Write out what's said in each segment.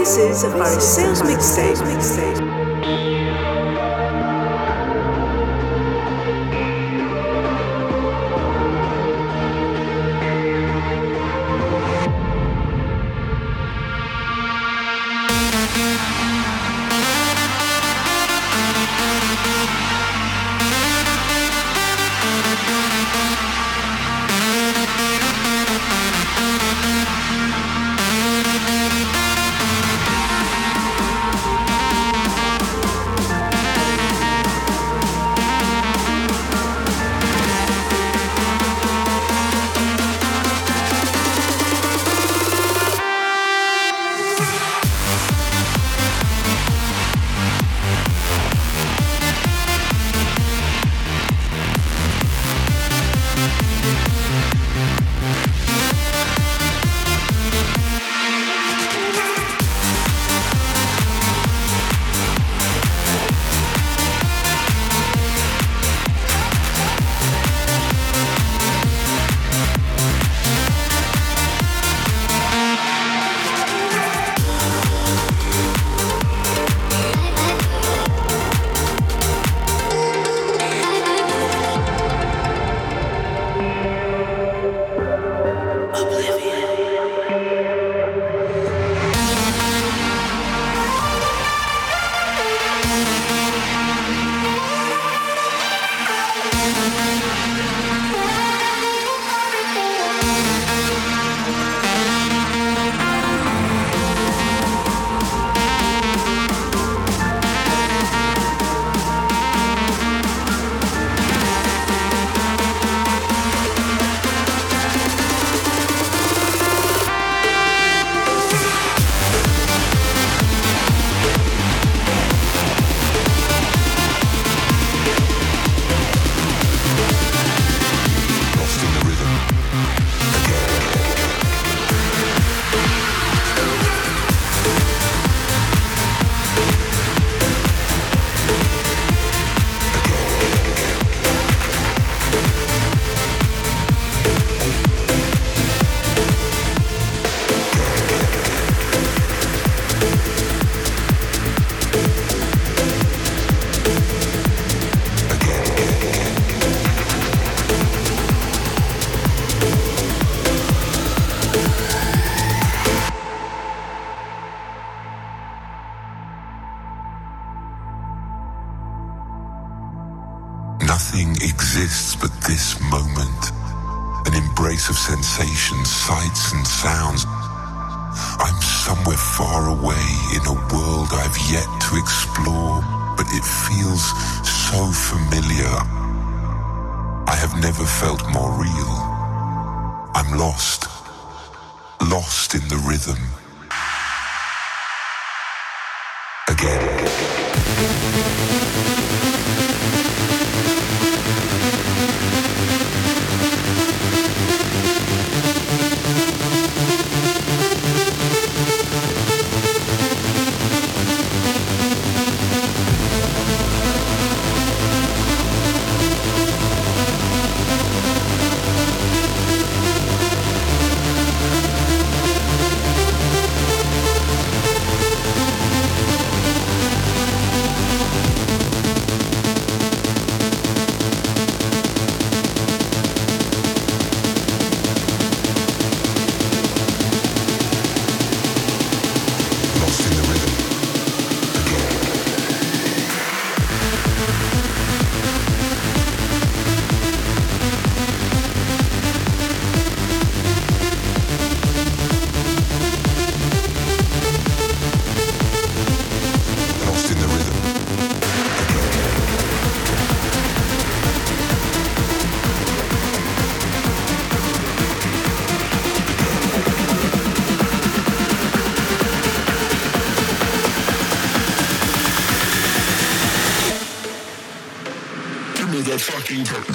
This is a Paris Sales Mixtape.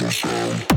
the sound.